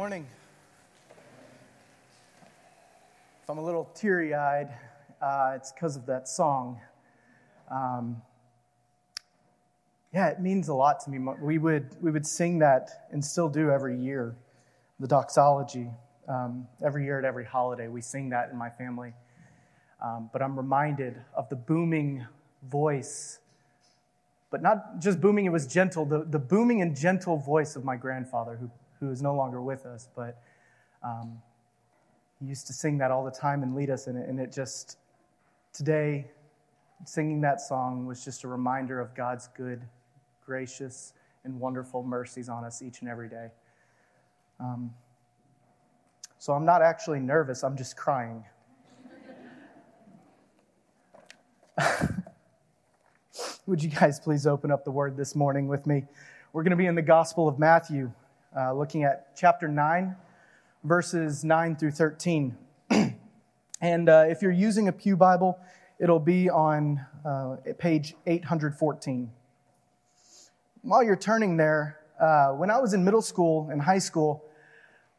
morning. If I'm a little teary eyed, uh, it's because of that song. Um, yeah, it means a lot to me. We would, we would sing that and still do every year, the doxology. Um, every year at every holiday, we sing that in my family. Um, but I'm reminded of the booming voice, but not just booming, it was gentle, the, the booming and gentle voice of my grandfather who who is no longer with us, but um, he used to sing that all the time and lead us in it. And it just, today, singing that song was just a reminder of God's good, gracious, and wonderful mercies on us each and every day. Um, so I'm not actually nervous, I'm just crying. Would you guys please open up the word this morning with me? We're going to be in the Gospel of Matthew, uh, looking at chapter 9, verses 9 through 13. and uh, if you're using a Pew Bible, it'll be on uh, page 814. While you're turning there, uh, when I was in middle school and high school,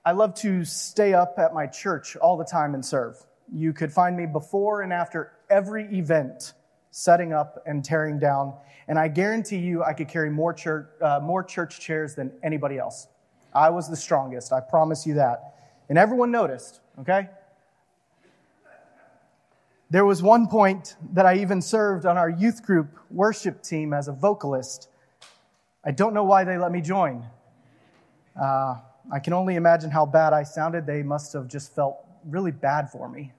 I loved to stay up at my church all the time and serve. You could find me before and after every event, setting up and tearing down. And I guarantee you, I could carry more church, uh, more church chairs than anybody else. I was the strongest. I promise you that. And everyone noticed, okay? There was one point that I even served on our youth group worship team as a vocalist. I don't know why they let me join. Uh, I can only imagine how bad I sounded. They must have just felt really bad for me.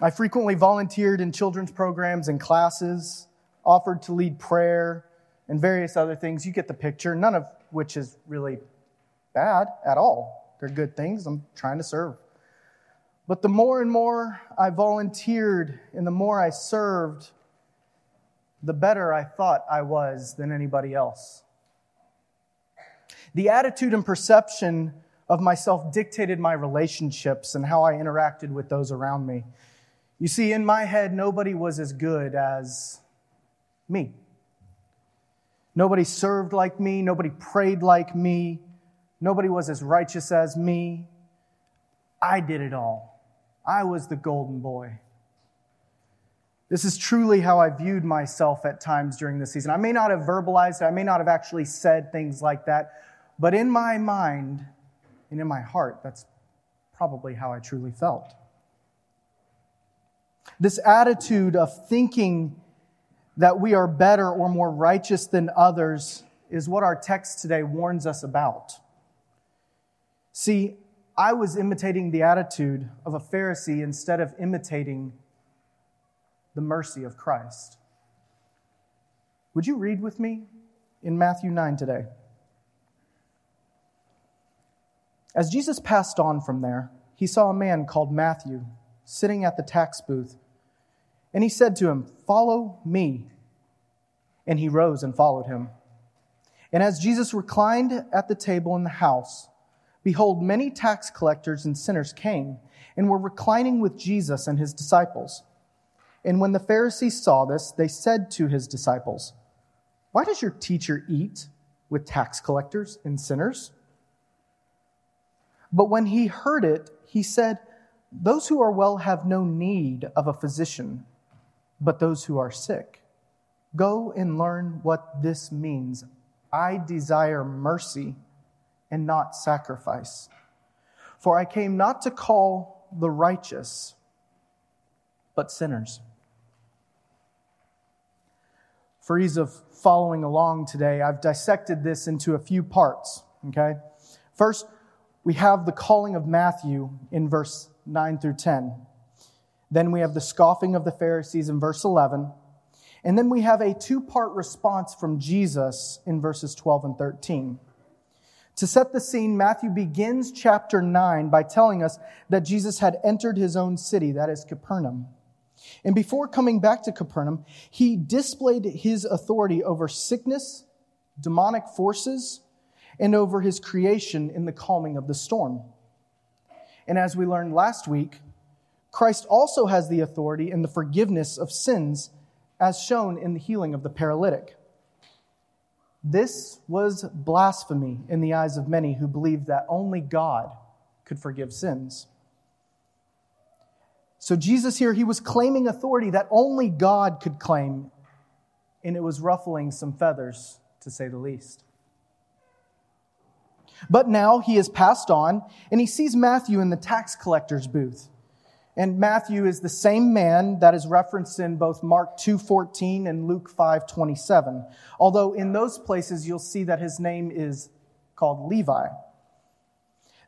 I frequently volunteered in children's programs and classes, offered to lead prayer, and various other things. You get the picture, none of which is really bad at all. They're good things. I'm trying to serve. But the more and more I volunteered and the more I served, the better I thought I was than anybody else. The attitude and perception of myself dictated my relationships and how I interacted with those around me. You see, in my head, nobody was as good as me. Nobody served like me. Nobody prayed like me. Nobody was as righteous as me. I did it all. I was the golden boy. This is truly how I viewed myself at times during the season. I may not have verbalized it, I may not have actually said things like that, but in my mind and in my heart, that's probably how I truly felt. This attitude of thinking that we are better or more righteous than others is what our text today warns us about. See, I was imitating the attitude of a Pharisee instead of imitating the mercy of Christ. Would you read with me in Matthew 9 today? As Jesus passed on from there, he saw a man called Matthew sitting at the tax booth and he said to him, Follow me. And he rose and followed him. And as Jesus reclined at the table in the house, behold, many tax collectors and sinners came and were reclining with Jesus and his disciples. And when the Pharisees saw this, they said to his disciples, Why does your teacher eat with tax collectors and sinners? But when he heard it, he said, Those who are well have no need of a physician but those who are sick. Go and learn what this means. I desire mercy and not sacrifice. For I came not to call the righteous, but sinners. For ease of following along today, I've dissected this into a few parts, okay? First, we have the calling of Matthew in verse 9 through 10. Then we have the scoffing of the Pharisees in verse 11. And then we have a two part response from Jesus in verses 12 and 13. To set the scene, Matthew begins chapter 9 by telling us that Jesus had entered his own city, that is Capernaum. And before coming back to Capernaum, he displayed his authority over sickness, demonic forces, and over his creation in the calming of the storm. And as we learned last week, Christ also has the authority in the forgiveness of sins, as shown in the healing of the paralytic. This was blasphemy in the eyes of many who believed that only God could forgive sins. So, Jesus here, he was claiming authority that only God could claim, and it was ruffling some feathers, to say the least. But now he has passed on, and he sees Matthew in the tax collector's booth. And Matthew is the same man that is referenced in both Mark 2:14 and Luke 5:27. Although in those places you'll see that his name is called Levi.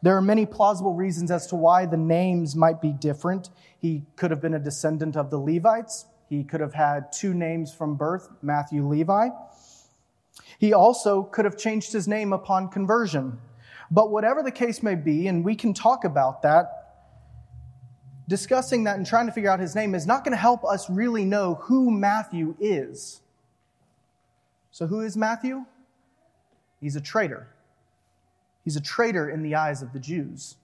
There are many plausible reasons as to why the names might be different. He could have been a descendant of the Levites. He could have had two names from birth, Matthew Levi. He also could have changed his name upon conversion. But whatever the case may be, and we can talk about that, discussing that and trying to figure out his name is not going to help us really know who Matthew is. So, who is Matthew? He's a traitor. He's a traitor in the eyes of the Jews.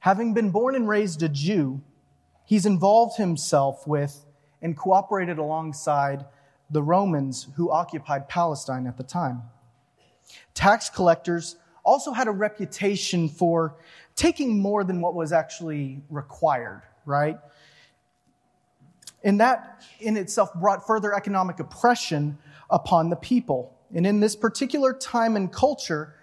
Having been born and raised a Jew, he's involved himself with and cooperated alongside the Romans who occupied Palestine at the time. Tax collectors also had a reputation for taking more than what was actually required, right? And that in itself brought further economic oppression upon the people. And in this particular time and culture,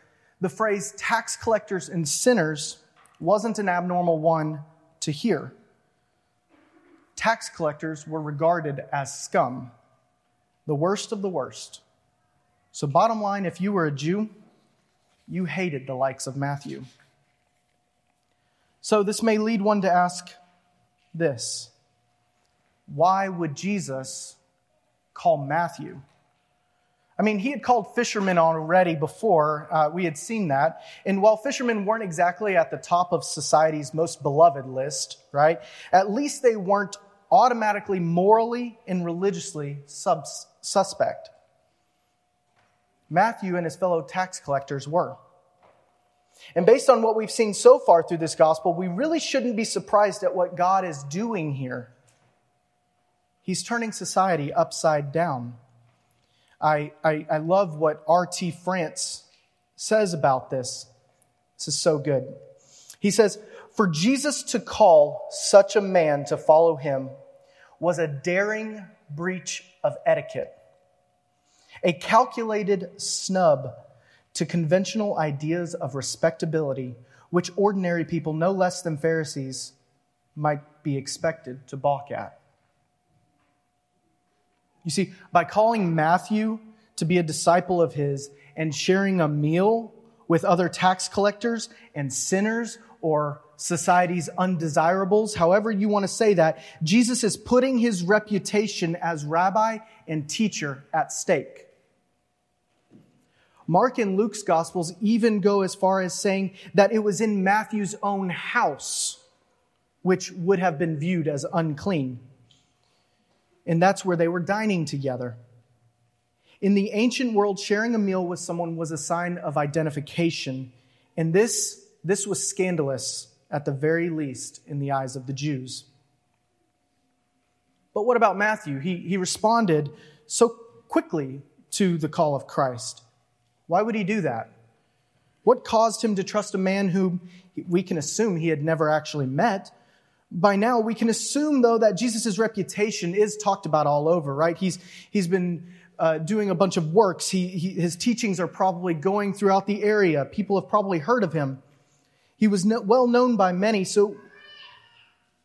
the phrase tax collectors and sinners wasn't an abnormal one to hear. Tax collectors were regarded as scum, the worst of the worst. So, bottom line, if you were a Jew, you hated the likes of Matthew. So, this may lead one to ask this Why would Jesus call Matthew? I mean, he had called fishermen already before. Uh, we had seen that. And while fishermen weren't exactly at the top of society's most beloved list, right, at least they weren't automatically morally and religiously sub- suspect. Matthew and his fellow tax collectors were. And based on what we've seen so far through this gospel, we really shouldn't be surprised at what God is doing here. He's turning society upside down. I, I, I love what R.T. France says about this. This is so good. He says, For Jesus to call such a man to follow him was a daring breach of etiquette, a calculated snub to conventional ideas of respectability, which ordinary people, no less than Pharisees, might be expected to balk at. You see, by calling Matthew to be a disciple of his and sharing a meal with other tax collectors and sinners or society's undesirables, however you want to say that, Jesus is putting his reputation as rabbi and teacher at stake. Mark and Luke's Gospels even go as far as saying that it was in Matthew's own house, which would have been viewed as unclean. And that's where they were dining together. In the ancient world, sharing a meal with someone was a sign of identification. And this, this was scandalous, at the very least, in the eyes of the Jews. But what about Matthew? He, he responded so quickly to the call of Christ. Why would he do that? What caused him to trust a man whom we can assume he had never actually met? By now, we can assume, though, that Jesus' reputation is talked about all over, right? He's, he's been uh, doing a bunch of works. He, he, his teachings are probably going throughout the area. People have probably heard of him. He was no, well known by many, so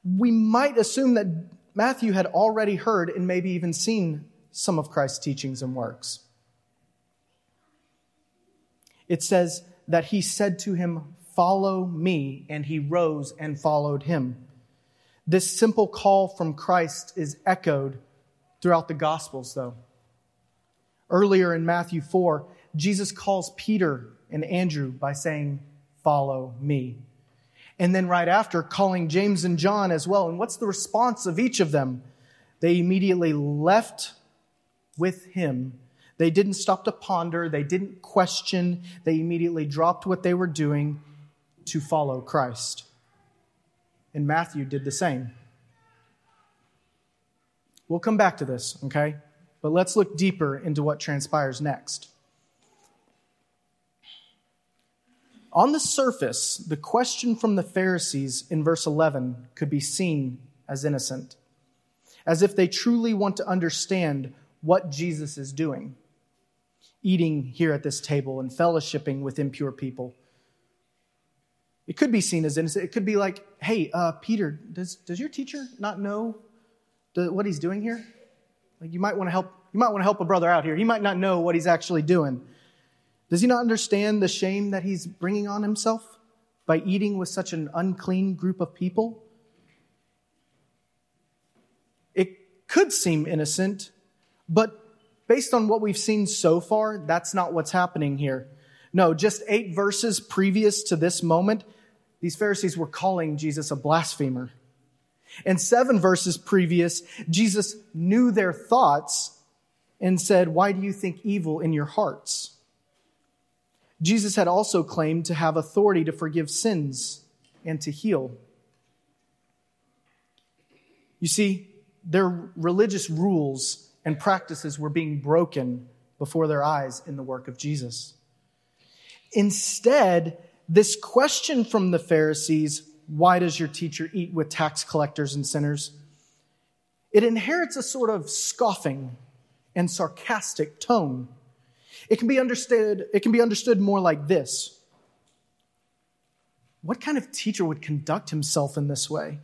we might assume that Matthew had already heard and maybe even seen some of Christ's teachings and works it says that he said to him, Follow me, and he rose and followed him. This simple call from Christ is echoed throughout the Gospels, though. Earlier in Matthew 4, Jesus calls Peter and Andrew by saying, Follow me. And then right after, calling James and John as well. And what's the response of each of them? They immediately left with him they didn't stop to ponder, they didn't question, they immediately dropped what they were doing to follow Christ. And Matthew did the same. We'll come back to this, okay? But let's look deeper into what transpires next. On the surface, the question from the Pharisees in verse 11 could be seen as innocent, as if they truly want to understand what Jesus is doing, eating here at this table and fellowshipping with impure people. It could be seen as innocent. It could be like, hey, uh, Peter, does, does your teacher not know the, what he's doing here? Like you might want to help. You might want to help a brother out here. He might not know what he's actually doing. Does he not understand the shame that he's bringing on himself by eating with such an unclean group of people? It could seem innocent, but based on what we've seen so far, that's not what's happening here. No, just eight verses previous to this moment, these Pharisees were calling Jesus a blasphemer. And seven verses previous, Jesus knew their thoughts and said, Why do you think evil in your hearts? Jesus had also claimed to have authority to forgive sins and to heal. You see, their religious rules and practices were being broken before their eyes in the work of Jesus. Instead, this question from the Pharisees why does your teacher eat with tax collectors and sinners? It inherits a sort of scoffing and sarcastic tone. It can be understood, it can be understood more like this. What kind of teacher would conduct himself in this way?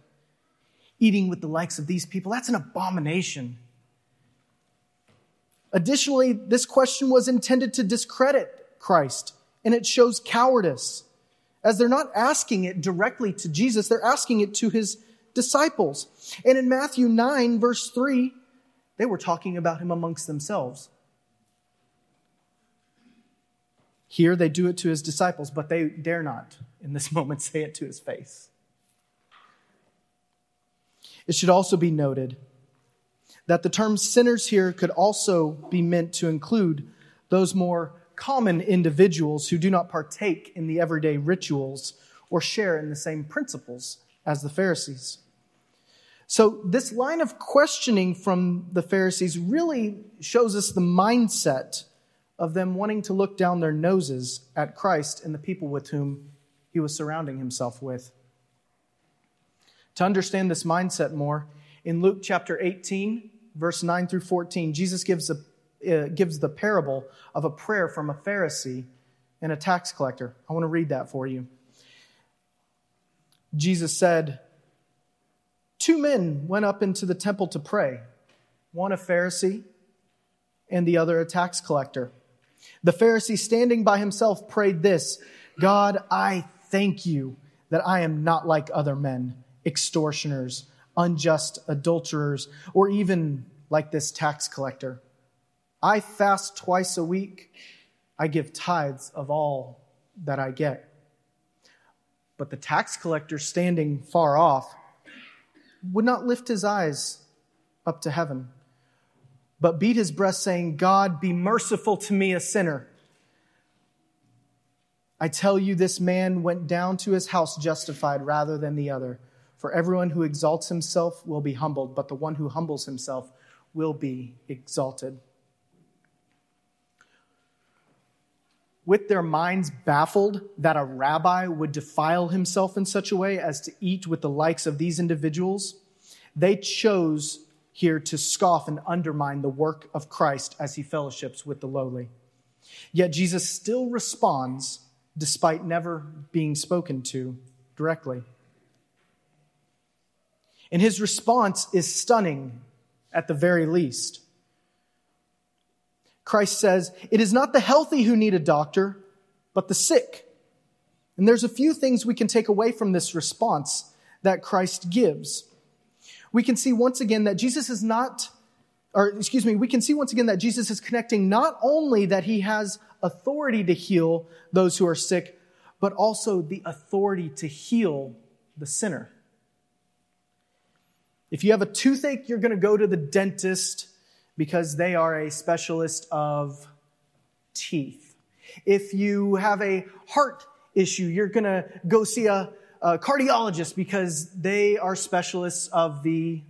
Eating with the likes of these people, that's an abomination. Additionally, this question was intended to discredit Christ, and it shows cowardice, as they're not asking it directly to Jesus, they're asking it to his disciples. And in Matthew 9, verse 3, they were talking about him amongst themselves. Here they do it to his disciples, but they dare not in this moment say it to his face. It should also be noted that the term sinners here could also be meant to include those more common individuals who do not partake in the everyday rituals or share in the same principles as the Pharisees. So, this line of questioning from the Pharisees really shows us the mindset of them wanting to look down their noses at Christ and the people with whom he was surrounding himself with. To understand this mindset more, in Luke chapter 18, verse 9 through 14, Jesus gives, a, uh, gives the parable of a prayer from a Pharisee and a tax collector. I want to read that for you. Jesus said, Two men went up into the temple to pray, one a Pharisee and the other a tax collector. The Pharisee, standing by himself, prayed this God, I thank you that I am not like other men, extortioners, unjust adulterers, or even like this tax collector. I fast twice a week. I give tithes of all that I get. But the tax collector, standing far off, would not lift his eyes up to heaven but beat his breast, saying, God, be merciful to me, a sinner. I tell you, this man went down to his house justified rather than the other. For everyone who exalts himself will be humbled, but the one who humbles himself will be exalted. With their minds baffled that a rabbi would defile himself in such a way as to eat with the likes of these individuals, they chose here to scoff and undermine the work of Christ as he fellowships with the lowly. Yet Jesus still responds despite never being spoken to directly. And his response is stunning at the very least. Christ says, It is not the healthy who need a doctor, but the sick. And there's a few things we can take away from this response that Christ gives we can see once again that Jesus is not, or excuse me, we can see once again that Jesus is connecting not only that he has authority to heal those who are sick, but also the authority to heal the sinner. If you have a toothache, you're going to go to the dentist because they are a specialist of teeth. If you have a heart issue, you're going to go see a uh, cardiologists because they are specialists of the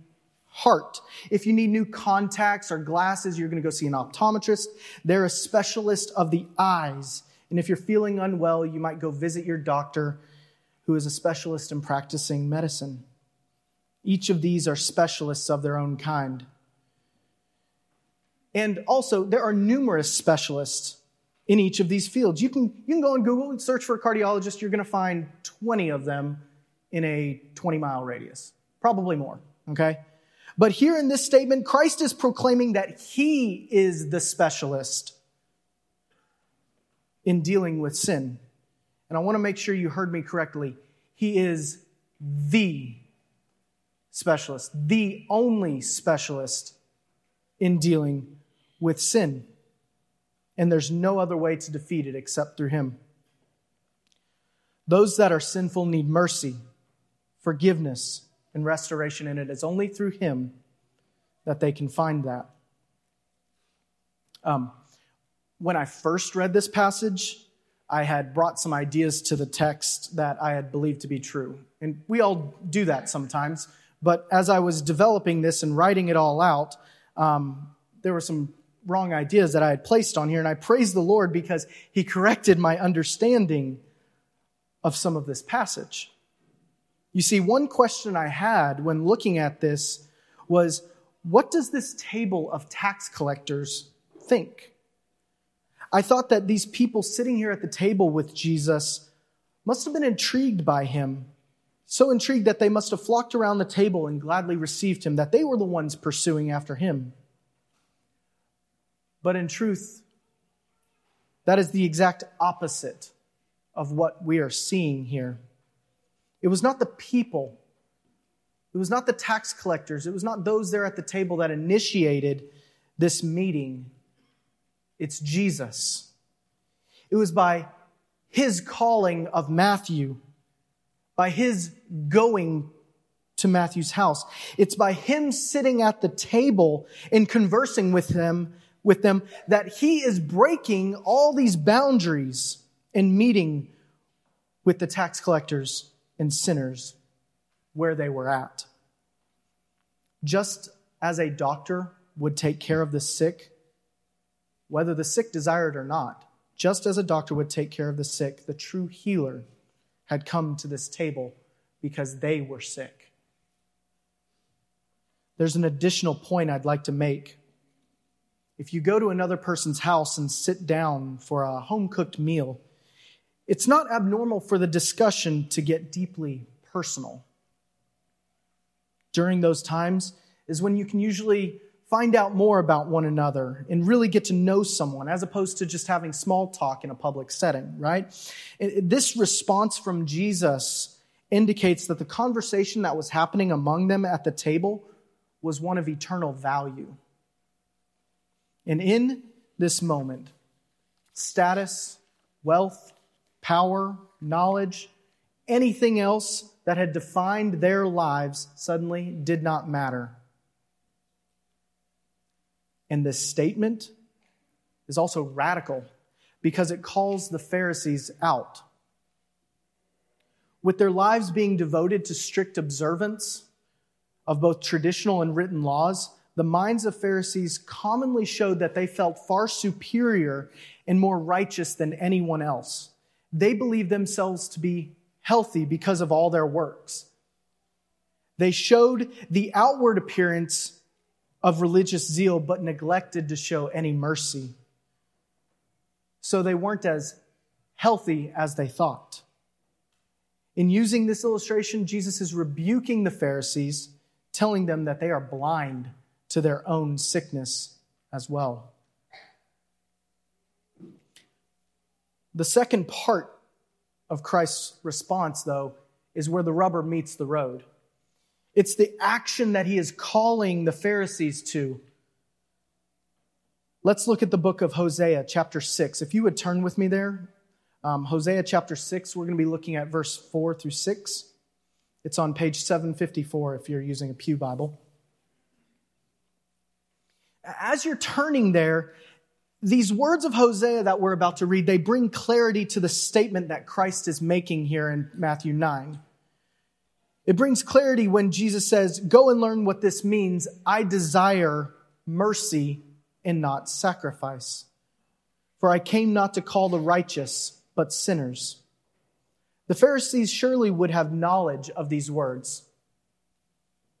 heart. If you need new contacts or glasses, you're going to go see an optometrist. They're a specialist of the eyes. And if you're feeling unwell, you might go visit your doctor who is a specialist in practicing medicine. Each of these are specialists of their own kind. And also, there are numerous specialists in each of these fields. You can, you can go on Google and search for a cardiologist. You're going to find 20 of them in a 20 mile radius, probably more, okay? But here in this statement, Christ is proclaiming that he is the specialist in dealing with sin. And I want to make sure you heard me correctly. He is the specialist, the only specialist in dealing with sin. And there's no other way to defeat it except through him. Those that are sinful need mercy, forgiveness, and restoration, and it is only through him that they can find that. Um, when I first read this passage, I had brought some ideas to the text that I had believed to be true. And we all do that sometimes. But as I was developing this and writing it all out, um, there were some wrong ideas that I had placed on here. And I praise the Lord because He corrected my understanding of some of this passage. You see, one question I had when looking at this was what does this table of tax collectors think? I thought that these people sitting here at the table with Jesus must have been intrigued by him, so intrigued that they must have flocked around the table and gladly received him, that they were the ones pursuing after him. But in truth, that is the exact opposite of what we are seeing here. It was not the people, it was not the tax collectors, it was not those there at the table that initiated this meeting. It's Jesus. It was by his calling of Matthew, by his going to Matthew's house. It's by him sitting at the table and conversing with them, with them that he is breaking all these boundaries and meeting with the tax collectors and sinners where they were at. Just as a doctor would take care of the sick, whether the sick desired or not, just as a doctor would take care of the sick, the true healer had come to this table because they were sick. There's an additional point I'd like to make. If you go to another person's house and sit down for a home cooked meal, it's not abnormal for the discussion to get deeply personal. During those times is when you can usually find out more about one another and really get to know someone as opposed to just having small talk in a public setting, right? This response from Jesus indicates that the conversation that was happening among them at the table was one of eternal value. And in this moment, status, wealth, power, knowledge, anything else that had defined their lives suddenly did not matter and this statement is also radical because it calls the Pharisees out. With their lives being devoted to strict observance of both traditional and written laws, the minds of Pharisees commonly showed that they felt far superior and more righteous than anyone else. They believed themselves to be healthy because of all their works. They showed the outward appearance of religious zeal, but neglected to show any mercy. So they weren't as healthy as they thought. In using this illustration, Jesus is rebuking the Pharisees, telling them that they are blind to their own sickness as well. The second part of Christ's response, though, is where the rubber meets the road. It's the action that he is calling the Pharisees to. Let's look at the book of Hosea, chapter 6. If you would turn with me there, um, Hosea chapter 6, we're going to be looking at verse 4 through 6. It's on page 754 if you're using a Pew Bible. As you're turning there, these words of Hosea that we're about to read, they bring clarity to the statement that Christ is making here in Matthew 9. It brings clarity when Jesus says, Go and learn what this means. I desire mercy and not sacrifice. For I came not to call the righteous, but sinners. The Pharisees surely would have knowledge of these words.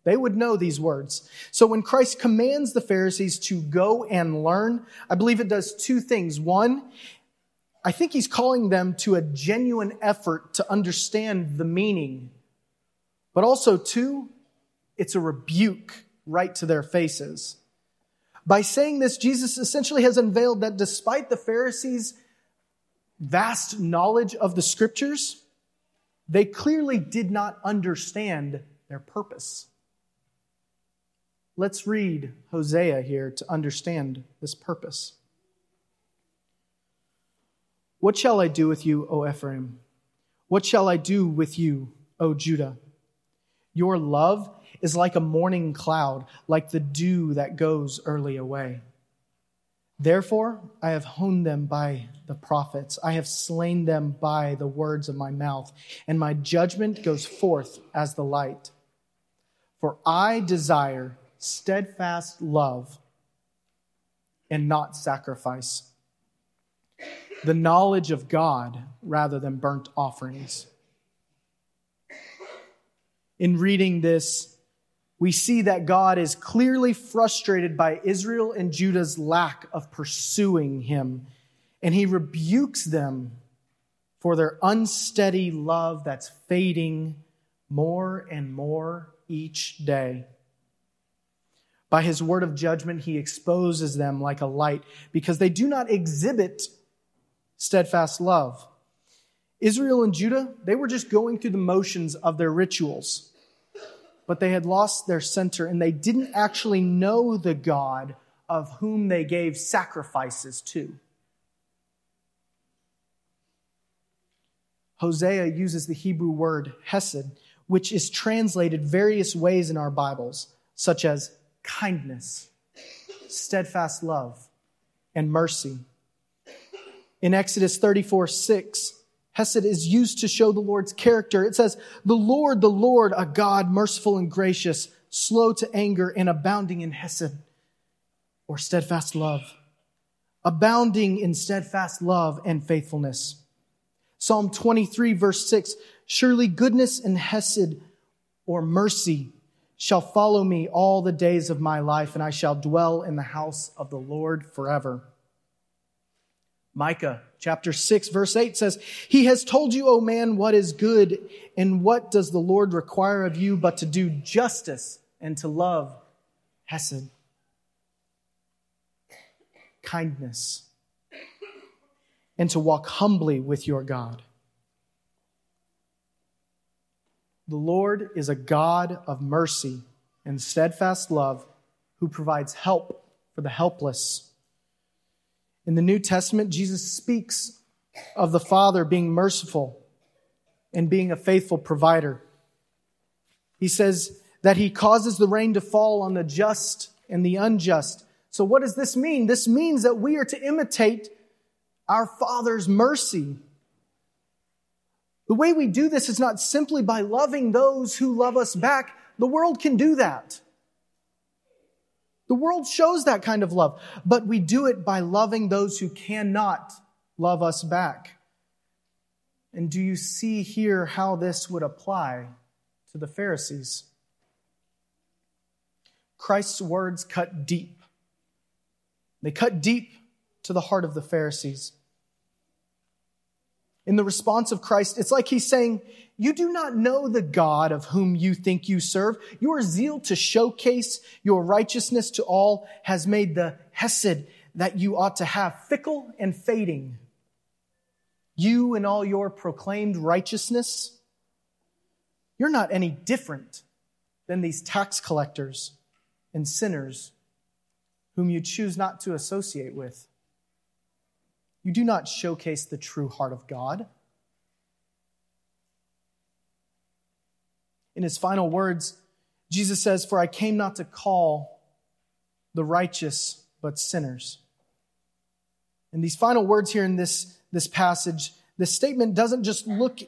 They would know these words. So when Christ commands the Pharisees to go and learn, I believe it does two things. One, I think he's calling them to a genuine effort to understand the meaning. But also, two, it's a rebuke right to their faces. By saying this, Jesus essentially has unveiled that despite the Pharisees' vast knowledge of the scriptures, they clearly did not understand their purpose. Let's read Hosea here to understand this purpose. What shall I do with you, O Ephraim? What shall I do with you, O Judah? Your love is like a morning cloud, like the dew that goes early away. Therefore, I have honed them by the prophets. I have slain them by the words of my mouth, and my judgment goes forth as the light. For I desire steadfast love and not sacrifice, the knowledge of God rather than burnt offerings. In reading this, we see that God is clearly frustrated by Israel and Judah's lack of pursuing him, and he rebukes them for their unsteady love that's fading more and more each day. By his word of judgment, he exposes them like a light because they do not exhibit steadfast love. Israel and Judah, they were just going through the motions of their rituals, but they had lost their center and they didn't actually know the God of whom they gave sacrifices to. Hosea uses the Hebrew word hesed, which is translated various ways in our Bibles, such as kindness, steadfast love, and mercy. In Exodus 34 6, Hesed is used to show the Lord's character. It says, The Lord, the Lord, a God merciful and gracious, slow to anger, and abounding in Hesed, or steadfast love. Abounding in steadfast love and faithfulness. Psalm 23, verse 6 Surely goodness and Hesed, or mercy, shall follow me all the days of my life, and I shall dwell in the house of the Lord forever. Micah chapter 6, verse 8 says, He has told you, O man, what is good, and what does the Lord require of you but to do justice and to love Hesed, kindness, and to walk humbly with your God. The Lord is a God of mercy and steadfast love who provides help for the helpless. In the New Testament, Jesus speaks of the Father being merciful and being a faithful provider. He says that he causes the rain to fall on the just and the unjust. So, what does this mean? This means that we are to imitate our Father's mercy the way we do this is not simply by loving those who love us back. The world can do that. The world shows that kind of love, but we do it by loving those who cannot love us back. And do you see here how this would apply to the Pharisees? Christ's words cut deep. They cut deep to the heart of the Pharisees in the response of Christ, it's like he's saying, You do not know the God of whom you think you serve. Your zeal to showcase your righteousness to all has made the Hesed that you ought to have fickle and fading. You and all your proclaimed righteousness, you're not any different than these tax collectors and sinners whom you choose not to associate with. You do not showcase the true heart of God. In his final words, Jesus says, For I came not to call the righteous, but sinners. And these final words here in this, this passage, this statement doesn't just look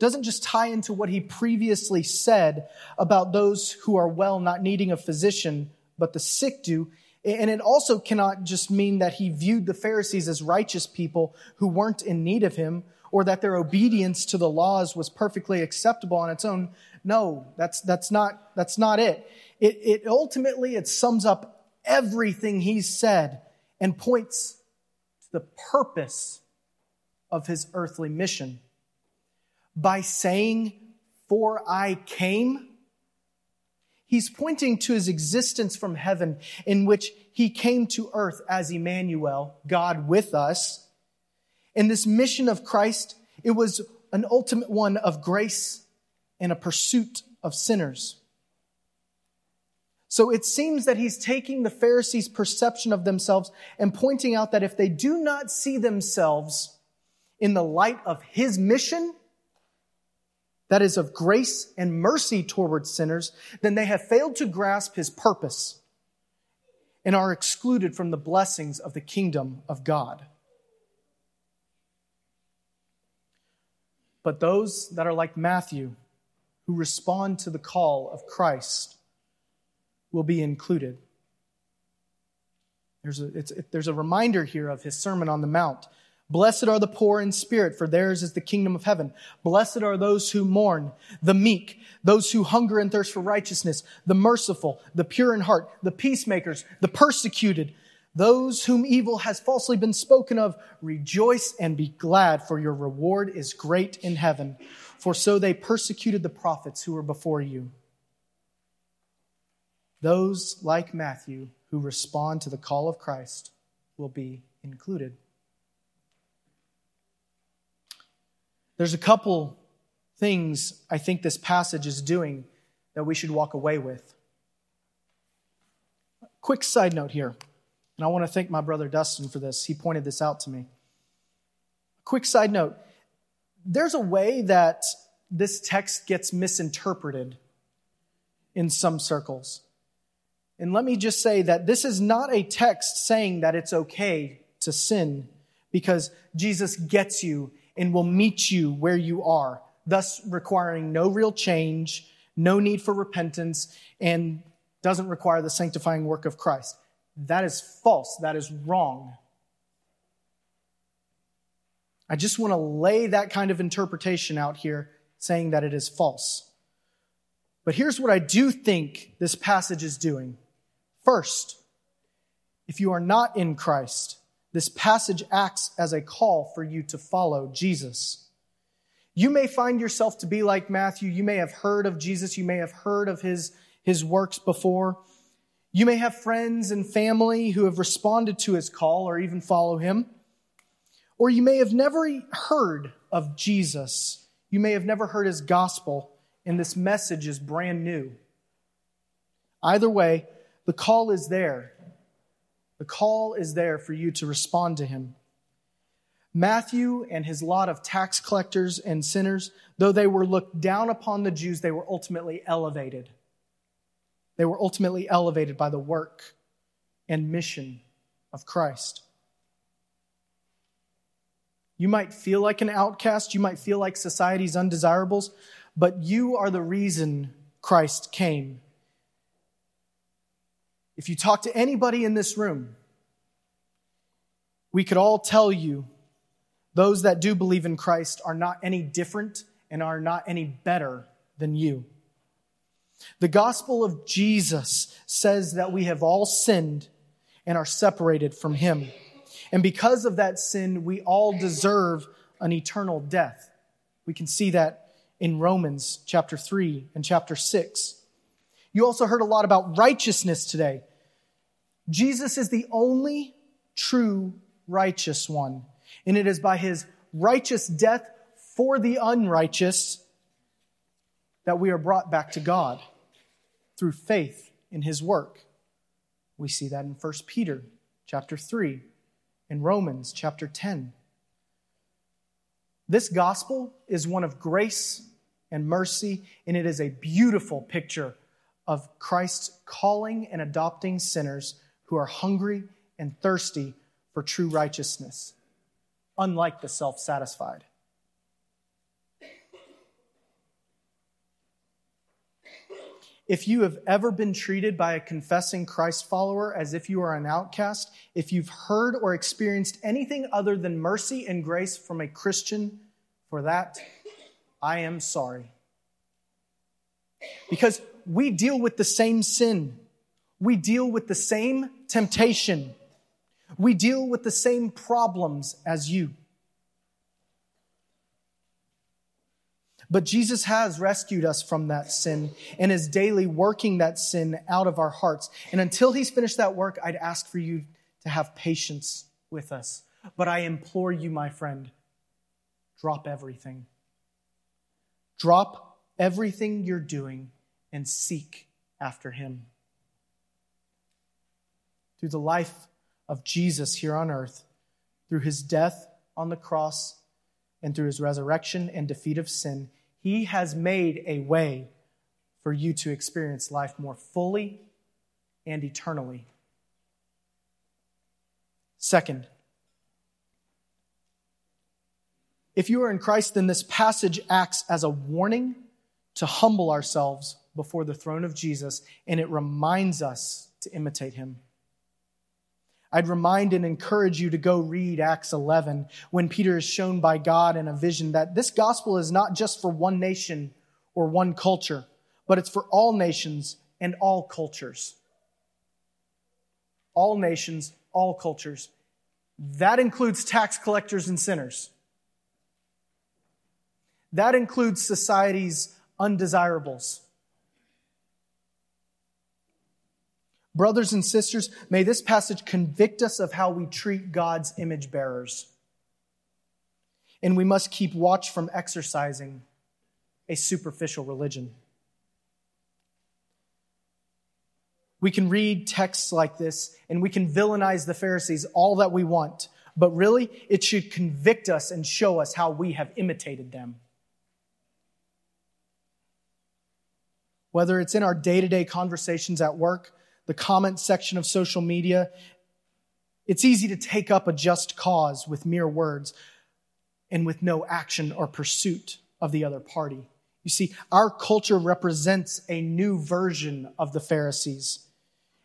doesn't just tie into what he previously said about those who are well not needing a physician, but the sick do. And it also cannot just mean that he viewed the Pharisees as righteous people who weren't in need of him or that their obedience to the laws was perfectly acceptable on its own. No, that's, that's, not, that's not it. it. It ultimately, it sums up everything he's said and points to the purpose of his earthly mission. By saying, For I came, he's pointing to his existence from heaven in which he came to earth as Emmanuel, God with us. In this mission of Christ, it was an ultimate one of grace and a pursuit of sinners. So it seems that he's taking the Pharisees' perception of themselves and pointing out that if they do not see themselves in the light of his mission, that is of grace and mercy toward sinners, then they have failed to grasp his purpose and are excluded from the blessings of the kingdom of God. But those that are like Matthew, who respond to the call of Christ, will be included. There's a, it, there's a reminder here of his Sermon on the Mount Blessed are the poor in spirit, for theirs is the kingdom of heaven. Blessed are those who mourn, the meek, those who hunger and thirst for righteousness, the merciful, the pure in heart, the peacemakers, the persecuted, those whom evil has falsely been spoken of. Rejoice and be glad, for your reward is great in heaven. For so they persecuted the prophets who were before you. Those like Matthew who respond to the call of Christ will be included. There's a couple things I think this passage is doing that we should walk away with. Quick side note here, and I want to thank my brother Dustin for this. He pointed this out to me. Quick side note there's a way that this text gets misinterpreted in some circles. And let me just say that this is not a text saying that it's okay to sin because Jesus gets you and will meet you where you are, thus requiring no real change, no need for repentance, and doesn't require the sanctifying work of Christ. That is false. That is wrong. I just want to lay that kind of interpretation out here, saying that it is false. But here's what I do think this passage is doing. First, if you are not in Christ, this passage acts as a call for you to follow Jesus. You may find yourself to be like Matthew. You may have heard of Jesus. You may have heard of his, his works before. You may have friends and family who have responded to his call or even follow him. Or you may have never heard of Jesus. You may have never heard his gospel, and this message is brand new. Either way, the call is there. The call is there for you to respond to him. Matthew and his lot of tax collectors and sinners, though they were looked down upon the Jews, they were ultimately elevated. They were ultimately elevated by the work and mission of Christ. You might feel like an outcast, you might feel like society's undesirables, but you are the reason Christ came. If you talk to anybody in this room, we could all tell you those that do believe in Christ are not any different and are not any better than you. The gospel of Jesus says that we have all sinned and are separated from him. And because of that sin, we all deserve an eternal death. We can see that in Romans chapter 3 and chapter 6. You also heard a lot about righteousness today. Jesus is the only true righteous one, and it is by his righteous death for the unrighteous that we are brought back to God through faith in his work. We see that in 1 Peter chapter 3 and Romans chapter 10. This gospel is one of grace and mercy, and it is a beautiful picture of Christ's calling and adopting sinners who are hungry and thirsty for true righteousness, unlike the self satisfied. If you have ever been treated by a confessing Christ follower as if you are an outcast, if you've heard or experienced anything other than mercy and grace from a Christian, for that, I am sorry. Because we deal with the same sin, we deal with the same temptation, we deal with the same problems as you. But Jesus has rescued us from that sin and is daily working that sin out of our hearts. And until he's finished that work, I'd ask for you to have patience with us. But I implore you, my friend, drop everything. Drop everything you're doing and seek after him. Through the life of Jesus here on earth, through his death on the cross, and through his resurrection and defeat of sin, he has made a way for you to experience life more fully and eternally. Second, if you are in Christ, then this passage acts as a warning to humble ourselves before the throne of Jesus, and it reminds us to imitate him. I'd remind and encourage you to go read Acts 11 when Peter is shown by God in a vision that this gospel is not just for one nation or one culture, but it's for all nations and all cultures. All nations, all cultures. That includes tax collectors and sinners. That includes society's undesirables. Brothers and sisters, may this passage convict us of how we treat God's image bearers. And we must keep watch from exercising a superficial religion. We can read texts like this and we can villainize the Pharisees all that we want, but really, it should convict us and show us how we have imitated them. Whether it's in our day to day conversations at work, the comment section of social media, it's easy to take up a just cause with mere words and with no action or pursuit of the other party. You see, our culture represents a new version of the Pharisees.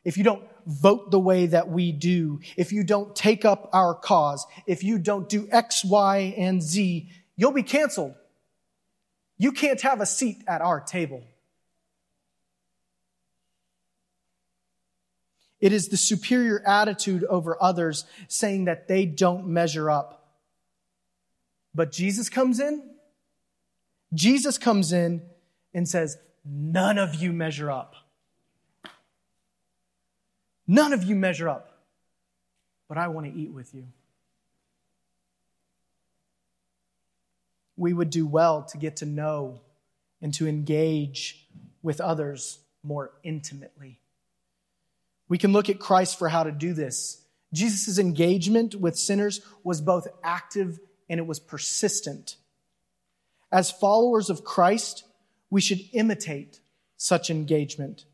If you don't vote the way that we do, if you don't take up our cause, if you don't do X, Y, and Z, you'll be canceled. You can't have a seat at our table. It is the superior attitude over others saying that they don't measure up. But Jesus comes in. Jesus comes in and says, None of you measure up. None of you measure up. But I want to eat with you. We would do well to get to know and to engage with others more intimately. We can look at Christ for how to do this. Jesus' engagement with sinners was both active and it was persistent. As followers of Christ, we should imitate such engagement.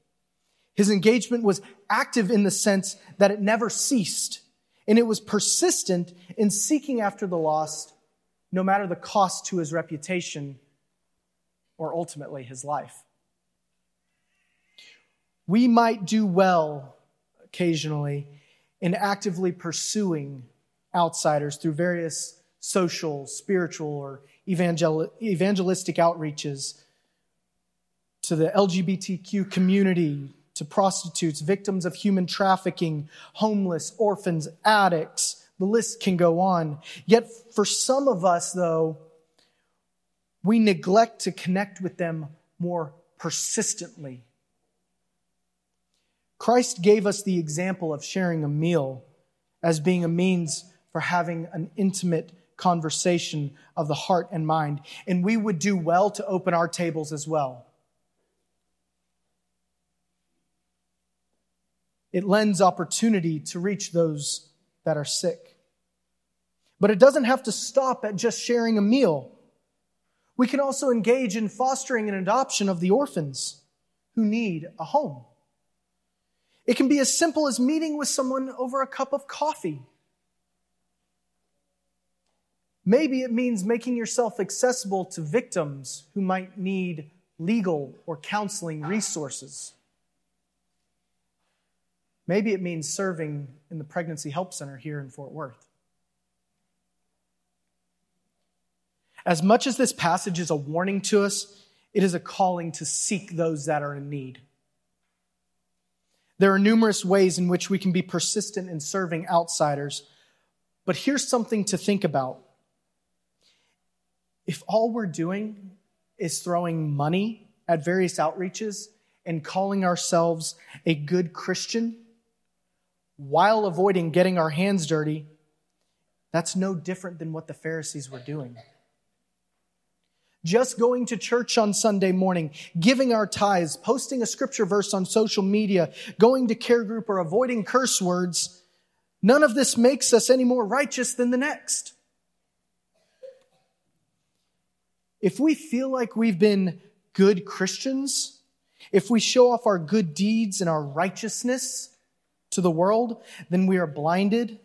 His engagement was active in the sense that it never ceased, and it was persistent in seeking after the lost, no matter the cost to his reputation or ultimately his life. We might do well occasionally in actively pursuing outsiders through various social, spiritual, or evangel- evangelistic outreaches to the LGBTQ community, to prostitutes, victims of human trafficking, homeless, orphans, addicts. The list can go on. Yet for some of us, though, we neglect to connect with them more persistently Christ gave us the example of sharing a meal as being a means for having an intimate conversation of the heart and mind. And we would do well to open our tables as well. It lends opportunity to reach those that are sick. But it doesn't have to stop at just sharing a meal. We can also engage in fostering an adoption of the orphans who need a home. It can be as simple as meeting with someone over a cup of coffee. Maybe it means making yourself accessible to victims who might need legal or counseling resources. Maybe it means serving in the Pregnancy Help Center here in Fort Worth. As much as this passage is a warning to us, it is a calling to seek those that are in need. There are numerous ways in which we can be persistent in serving outsiders, but here's something to think about. If all we're doing is throwing money at various outreaches and calling ourselves a good Christian while avoiding getting our hands dirty, that's no different than what the Pharisees were doing just going to church on Sunday morning, giving our tithes, posting a scripture verse on social media, going to care group, or avoiding curse words, none of this makes us any more righteous than the next. If we feel like we've been good Christians, if we show off our good deeds and our righteousness to the world, then we are blinded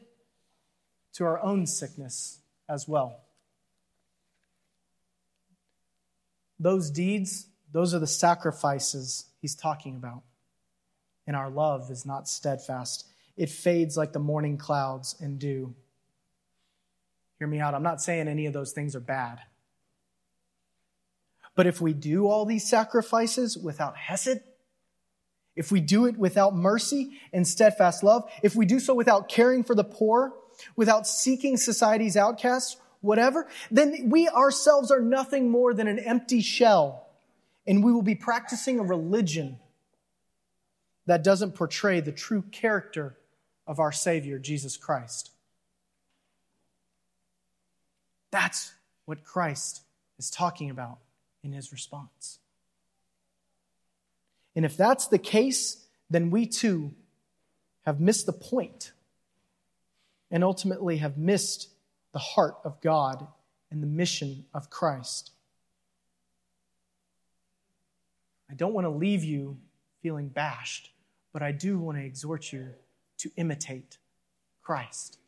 to our own sickness as well. Those deeds, those are the sacrifices he's talking about. And our love is not steadfast, it fades like the morning clouds and dew. Hear me out. I'm not saying any of those things are bad. But if we do all these sacrifices without Hesed, if we do it without mercy and steadfast love, if we do so without caring for the poor, without seeking society's outcasts, whatever, then we ourselves are nothing more than an empty shell. And we will be practicing a religion that doesn't portray the true character of our Savior, Jesus Christ. That's what Christ is talking about in his response. And if that's the case, then we too have missed the point and ultimately have missed the heart of God and the mission of Christ. I don't want to leave you feeling bashed, but I do want to exhort you to imitate Christ.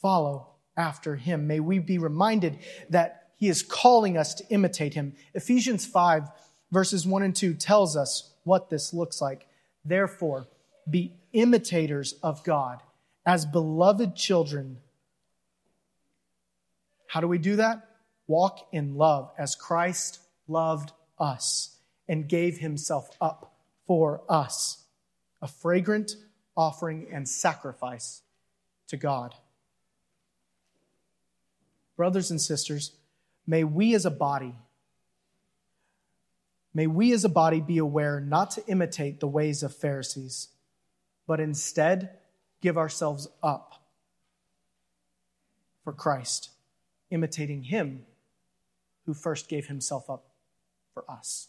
Follow after him. May we be reminded that he is calling us to imitate him. Ephesians 5, verses 1 and 2 tells us what this looks like. Therefore, be imitators of God as beloved children how do we do that? Walk in love as Christ loved us and gave himself up for us, a fragrant offering and sacrifice to God. Brothers and sisters, may we as a body May we as a body be aware not to imitate the ways of Pharisees, but instead give ourselves up for Christ imitating him who first gave himself up for us.